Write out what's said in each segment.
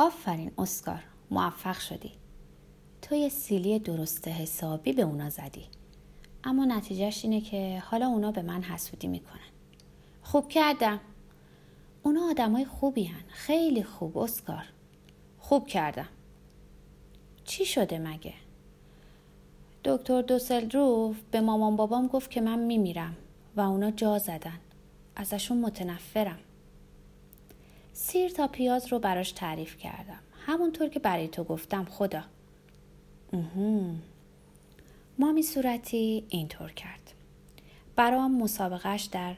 آفرین اسکار. موفق شدی. تو یه سیلی درست حسابی به اونا زدی. اما نتیجهش اینه که حالا اونا به من حسودی می‌کنن. خوب کردم. اونا آدمای خوبی هن. خیلی خوب اسکار. خوب کردم. چی شده مگه؟ دکتر دوسلدروف به مامان بابام گفت که من میمیرم و اونا جا زدن. ازشون متنفرم. سیر تا پیاز رو براش تعریف کردم. همونطور که برای تو گفتم خدا. مامی صورتی اینطور کرد. برام مسابقهش در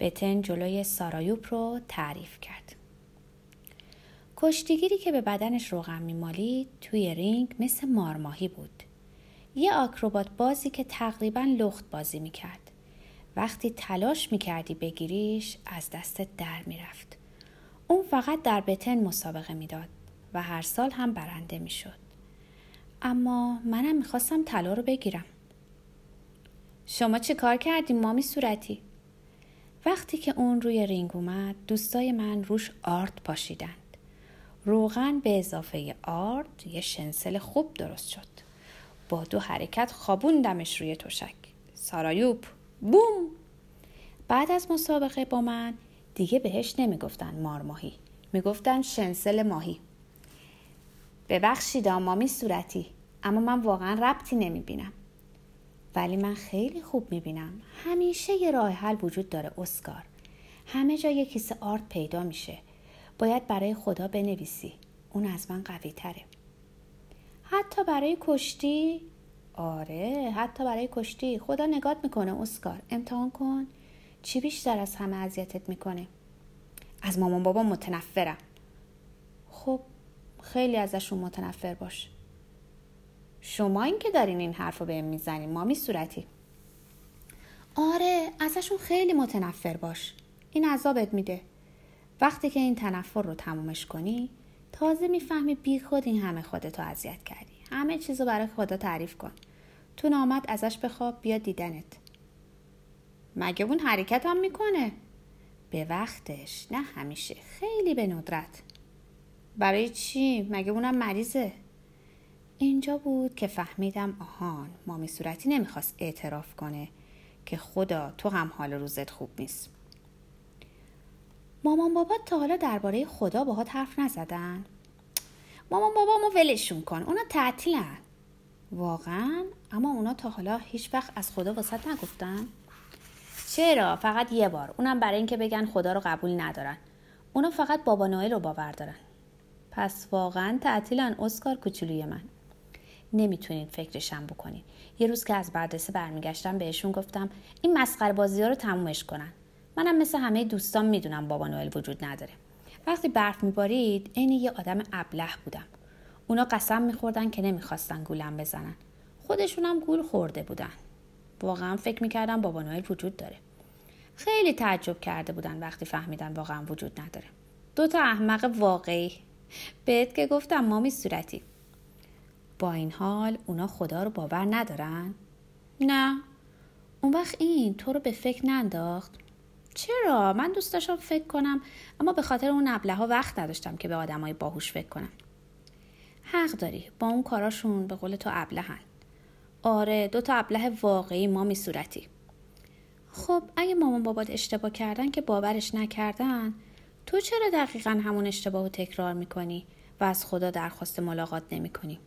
بتن جلوی سارایوپ رو تعریف کرد. کشتیگیری که به بدنش روغن میمالید توی رینگ مثل مارماهی بود. یه آکروبات بازی که تقریبا لخت بازی می‌کرد. وقتی تلاش می‌کردی بگیریش از دستت در می‌رفت. فقط در بتن مسابقه می‌داد و هر سال هم برنده می‌شد. اما منم می‌خواستم طلا رو بگیرم. شما چه کار کردیم مامی صورتی؟ وقتی که اون روی رینگ اومد دوستای من روش آرد پاشیدند. روغن به اضافه آرد یه شنسل خوب درست شد. با دو حرکت خوابوندمش روی تشک. سارایوب بوم! بعد از مسابقه با من دیگه بهش نمی‌گفتن مارماهی می‌گفتن شنسل ماهی. ببخشید مامی صورتی اما من واقعا ربطی نمی‌بینم. ولی من خیلی خوب می‌بینم. همیشه یه راه حل وجود داره اسکار. همه جا یه کیسه آرت پیدا میشه. باید برای خدا بنویسی. اون از من قوی تره حتی برای کشتی؟ آره حتی برای کشتی. خدا نگات می‌کنه اسکار. امتحان کن. چی بیشتر از همه اذیتت می‌کنه از مامان بابا متنفرم. خب خیلی ازشون متنفر باش. شما این که دارین این حرف رو به می‌زنین مامی صورتی. آره ازشون خیلی متنفر باش. این عذابت میده. وقتی که این تنفر رو تمومش کنی تازه می‌فهمی بی خود این همه خودتو اذیت کردی. همه چیزو برای خدا تعریف کن. تو نامد ازش بخواب بیا دیدنت. مگه اون حرکت هم می‌کنه؟ به وقتش نه همیشه خیلی به ندرت. برای چی؟ مگه اونم مریضه؟ اینجا بود که فهمیدم آهان مامی صورتی نمی‌خواست اعتراف کنه که خدا تو هم حال روزت خوب نیست. مامان بابا تا حالا درباره خدا باهات حرف نزدن. مامان بابا ما ولشون کن اونا تعطیلن. واقعا؟ اما اونا تا حالا هیچ وقت از خدا واسط نگفتن. چرا؟ فقط یه بار. اونم برای اینکه بگن خدا رو قبول ندارن. اونا فقط بابا نوئل رو باور دارن. پس واقعا تعطیلن. اسکار کوچولوی من. نمی‌تونین فکرشم بکنین. یه روز که از بردسه برمیگشتم بهشون گفتم این مسخره بازی ها رو تمومش کنن. منم مثل همه دوستان می‌دونم بابا نوئل وجود نداره. وقتی برف میبارید عین یه آدم ابله بودم. اونا قسم میخوردن که نمی‌خواستن گولم بزنن. خودشونم گول خورده بودن. واقعا فکر می‌کردم بابا نوئل وجود داره. خیلی تعجب کرده بودن وقتی فهمیدن واقعا وجود نداره. دو تا احمق واقعی. بهت که گفتم مامی صورتی. با این حال اونا خدا رو باور ندارن؟ نه. اون وقت این تو رو به فکر ننداخت. چرا؟ من دوست داشتم فکر کنم اما به خاطر اون ابله ها وقت نداشتم که به آدمای باهوش فکر کنم. حق داری با اون کاراشون به قول تو ابله هن. آره دو تا ابله واقعی مامی صورتی. خب اگه مامان بابات اشتباه کردن که باورش نکردن تو چرا دقیقا همون اشتباه رو تکرار می‌کنی و از خدا درخواست ملاقات نمی‌کنی؟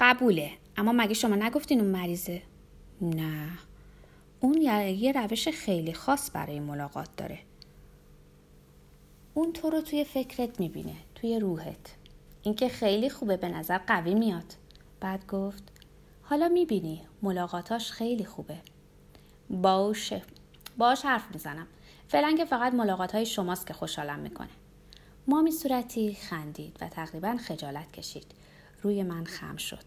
قبوله اما مگه شما نگفتین اون مریضه؟ نه. اون یه روش خیلی خاص برای ملاقات داره. اون تو رو توی فکرت می‌بینه توی روحت. اینکه خیلی خوبه به نظر قوی میاد. بعد گفت حالا می‌بینی ملاقاتاش خیلی خوبه. باشه. باش حرف می‌زنم. فعلا که فقط ملاقات های شماست که خوشحالم می‌کنه. مامی صورتی خندید و تقریبا خجالت کشید. روی من خم شد.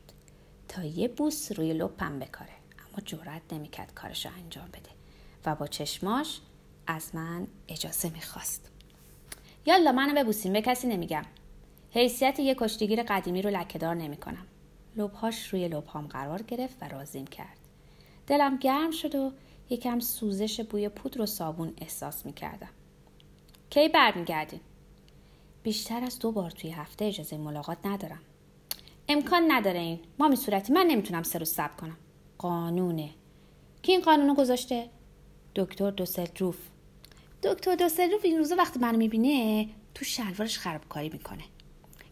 تا یه بوس روی لپم بکاره. اما جرأت نمی‌کرد کارش رو انجام بده. و با چشماش از من اجازه می‌خواست. یالا منو ببوسیم به کسی نمیگم. حیثیت یه کشتیگیر قدیمی رو لکهدار نمی‌کنم. لبهاش روی لبهام قرار گرفت و رازیم کرد. دلم گرم شد و یکم سوزش بوی پودر و صابون احساس می‌کردم. کی برمیگردین بیشتر از دو بار توی هفته اجازه ملاقات ندارم. امکان نداره این. مامی صورتی. من نمی‌تونم سه روز صبر کنم. قانونه. کی این قانونو گذاشته؟ دکتر دوسلدروف. دکتر دوسلدروف این روزا وقتی منو می‌بینه تو شلوارش خرابکاری می‌کنه.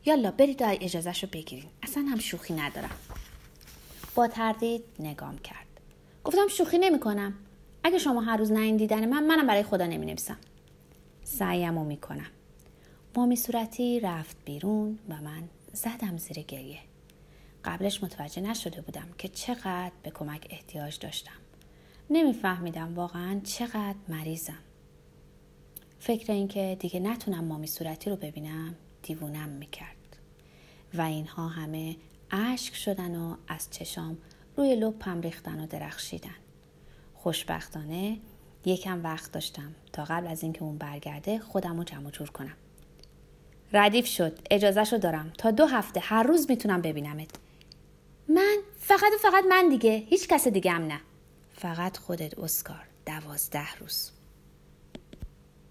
یالا برید اجازهش رو بگیرین. اصلا هم شوخی ندارم. با تردید نگام کرد. گفتم شوخی نمی‌کنم. اگه شما هر روز نه دیدن من منم برای خدا نمی نویسم سعیم رو می‌کنم. مامی صورتی رفت بیرون و من زدم زیر گریه. قبلش متوجه نشده بودم که چقدر به کمک احتیاج داشتم. نمیفهمیدم واقعا چقدر مریضم. فکر اینکه دیگه نتونم مامی صورتی رو ببینم دیوونم می‌کرد. و اینها همه اشک شدن و از چشام روی لپم ریختن و درخشیدن. خوشبختانه یکم وقت داشتم تا قبل از اینکه اون برگرده خودم رو جمع جور کنم. ردیف شد. اجازهشو دارم. تا دو هفته هر روز می‌تونم ببینمت. من؟ فقط و فقط من دیگه. هیچ کس دیگه هم نه. فقط خودت اسکار. دوازده روز.